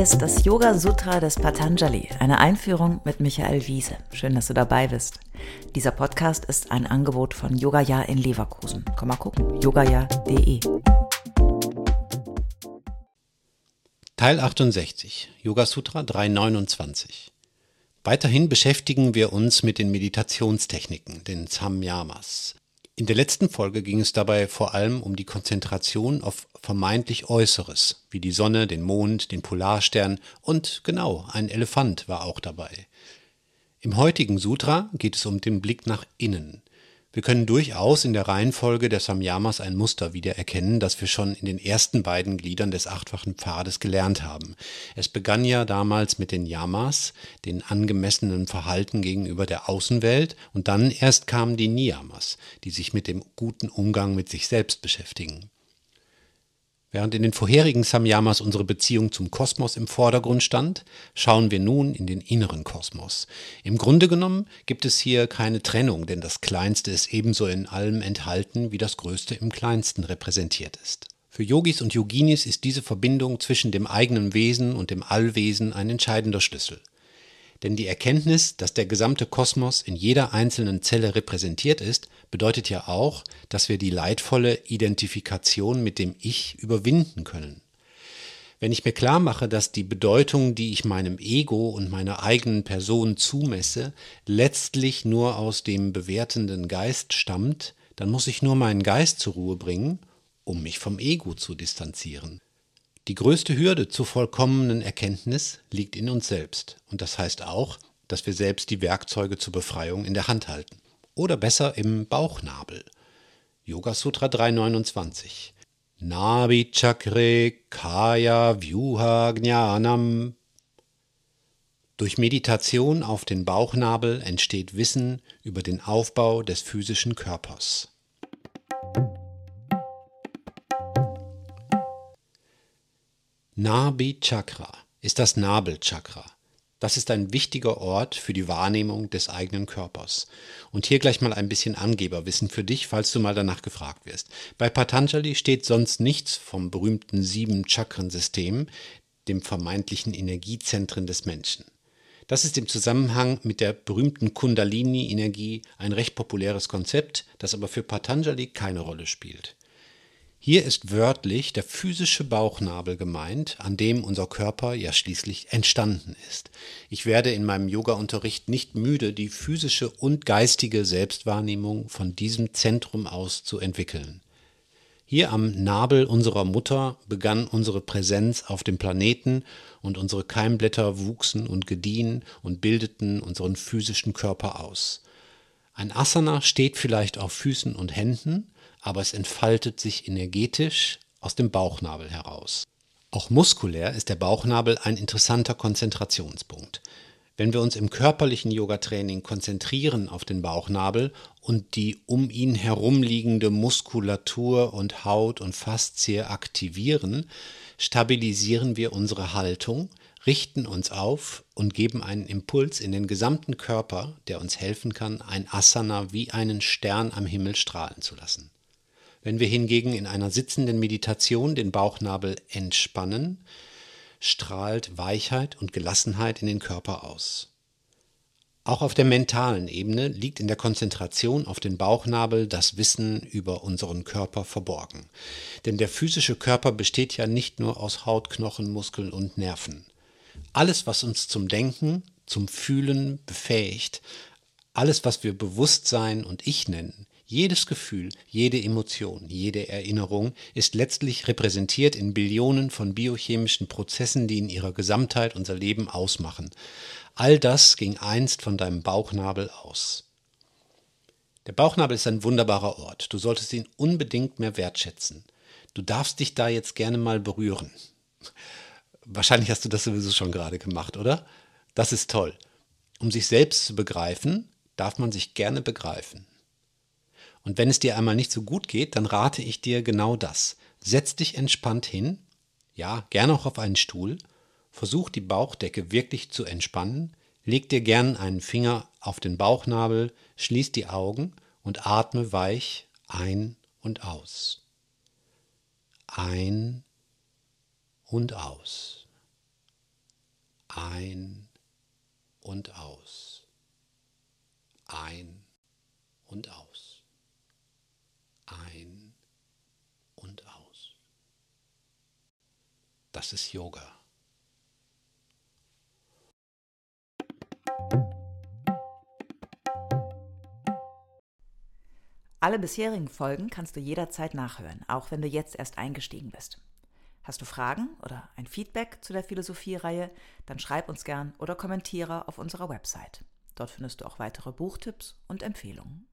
Ist das Yoga Sutra des Patanjali, eine Einführung mit Michael Wiese. Schön, dass du dabei bist. Dieser Podcast ist ein Angebot von Yogaya in Leverkusen. Komm mal gucken, yogaya.de. Teil 68, Yoga Sutra 329. Weiterhin beschäftigen wir uns mit den Meditationstechniken, den Samyamas. In der letzten Folge ging es dabei vor allem um die Konzentration auf vermeintlich Äußeres, wie die Sonne, den Mond, den Polarstern und genau, ein Elefant war auch dabei. Im heutigen Sutra geht es um den Blick nach innen, wir können durchaus in der Reihenfolge der Samyamas ein Muster wiedererkennen, das wir schon in den ersten beiden Gliedern des achtfachen Pfades gelernt haben. Es begann ja damals mit den Yamas, den angemessenen Verhalten gegenüber der Außenwelt, und dann erst kamen die Niyamas, die sich mit dem guten Umgang mit sich selbst beschäftigen. Während in den vorherigen Samyamas unsere Beziehung zum Kosmos im Vordergrund stand, schauen wir nun in den inneren Kosmos. Im Grunde genommen gibt es hier keine Trennung, denn das Kleinste ist ebenso in allem enthalten, wie das Größte im Kleinsten repräsentiert ist. Für Yogis und Yoginis ist diese Verbindung zwischen dem eigenen Wesen und dem Allwesen ein entscheidender Schlüssel. Denn die Erkenntnis, dass der gesamte Kosmos in jeder einzelnen Zelle repräsentiert ist, bedeutet ja auch, dass wir die leidvolle Identifikation mit dem Ich überwinden können. Wenn ich mir klar mache, dass die Bedeutung, die ich meinem Ego und meiner eigenen Person zumesse, letztlich nur aus dem bewertenden Geist stammt, dann muss ich nur meinen Geist zur Ruhe bringen, um mich vom Ego zu distanzieren. Die größte Hürde zur vollkommenen Erkenntnis liegt in uns selbst. Und das heißt auch, dass wir selbst die Werkzeuge zur Befreiung in der Hand halten. Oder besser im Bauchnabel. Yoga Sutra 329. Nabi Chakre Kaya Vyuha Jnanam. Durch Meditation auf den Bauchnabel entsteht Wissen über den Aufbau des physischen Körpers. Nabi Chakra ist das Nabelchakra. Das ist ein wichtiger Ort für die Wahrnehmung des eigenen Körpers. Und hier gleich mal ein bisschen Angeberwissen für dich, falls du mal danach gefragt wirst. Bei Patanjali steht sonst nichts vom berühmten sieben Chakrensystem, dem vermeintlichen Energiezentren des Menschen. Das ist im Zusammenhang mit der berühmten Kundalini-Energie ein recht populäres Konzept, das aber für Patanjali keine Rolle spielt. Hier ist wörtlich der physische Bauchnabel gemeint, an dem unser Körper ja schließlich entstanden ist. Ich werde in meinem Yoga-Unterricht nicht müde, die physische und geistige Selbstwahrnehmung von diesem Zentrum aus zu entwickeln. Hier am Nabel unserer Mutter begann unsere Präsenz auf dem Planeten und unsere Keimblätter wuchsen und gediehen und bildeten unseren physischen Körper aus. Ein Asana steht vielleicht auf Füßen und Händen, aber es entfaltet sich energetisch aus dem Bauchnabel heraus. Auch muskulär ist der Bauchnabel ein interessanter Konzentrationspunkt. Wenn wir uns im körperlichen Yoga-Training konzentrieren auf den Bauchnabel und die um ihn herumliegende Muskulatur und Haut und Faszie aktivieren, stabilisieren wir unsere Haltung, richten uns auf und geben einen Impuls in den gesamten Körper, der uns helfen kann, ein Asana wie einen Stern am Himmel strahlen zu lassen. Wenn wir hingegen in einer sitzenden Meditation den Bauchnabel entspannen, strahlt Weichheit und Gelassenheit in den Körper aus. Auch auf der mentalen Ebene liegt in der Konzentration auf den Bauchnabel das Wissen über unseren Körper verborgen. Denn der physische Körper besteht ja nicht nur aus Haut, Knochen, Muskeln und Nerven. Alles, was uns zum Denken, zum Fühlen befähigt, alles, was wir Bewusstsein und Ich nennen, jedes Gefühl, jede Emotion, jede Erinnerung ist letztlich repräsentiert in Billionen von biochemischen Prozessen, die in ihrer Gesamtheit unser Leben ausmachen. All das ging einst von deinem Bauchnabel aus. Der Bauchnabel ist ein wunderbarer Ort. Du solltest ihn unbedingt mehr wertschätzen. Du darfst dich da jetzt gerne mal berühren. Wahrscheinlich hast du das sowieso schon gerade gemacht, oder? Das ist toll. Um sich selbst zu begreifen, darf man sich gerne begreifen. Und wenn es dir einmal nicht so gut geht, dann rate ich dir genau das. Setz dich entspannt hin, ja, gerne auch auf einen Stuhl, versuch die Bauchdecke wirklich zu entspannen, leg dir gern einen Finger auf den Bauchnabel, schließ die Augen und atme weich ein und aus. Ein und aus. Ein und aus. Ein und aus. Ein und aus. Das ist Yoga. Alle bisherigen Folgen kannst du jederzeit nachhören, auch wenn du jetzt erst eingestiegen bist. Hast du Fragen oder ein Feedback zu der Philosophie-Reihe, dann schreib uns gern oder kommentiere auf unserer Website. Dort findest du auch weitere Buchtipps und Empfehlungen.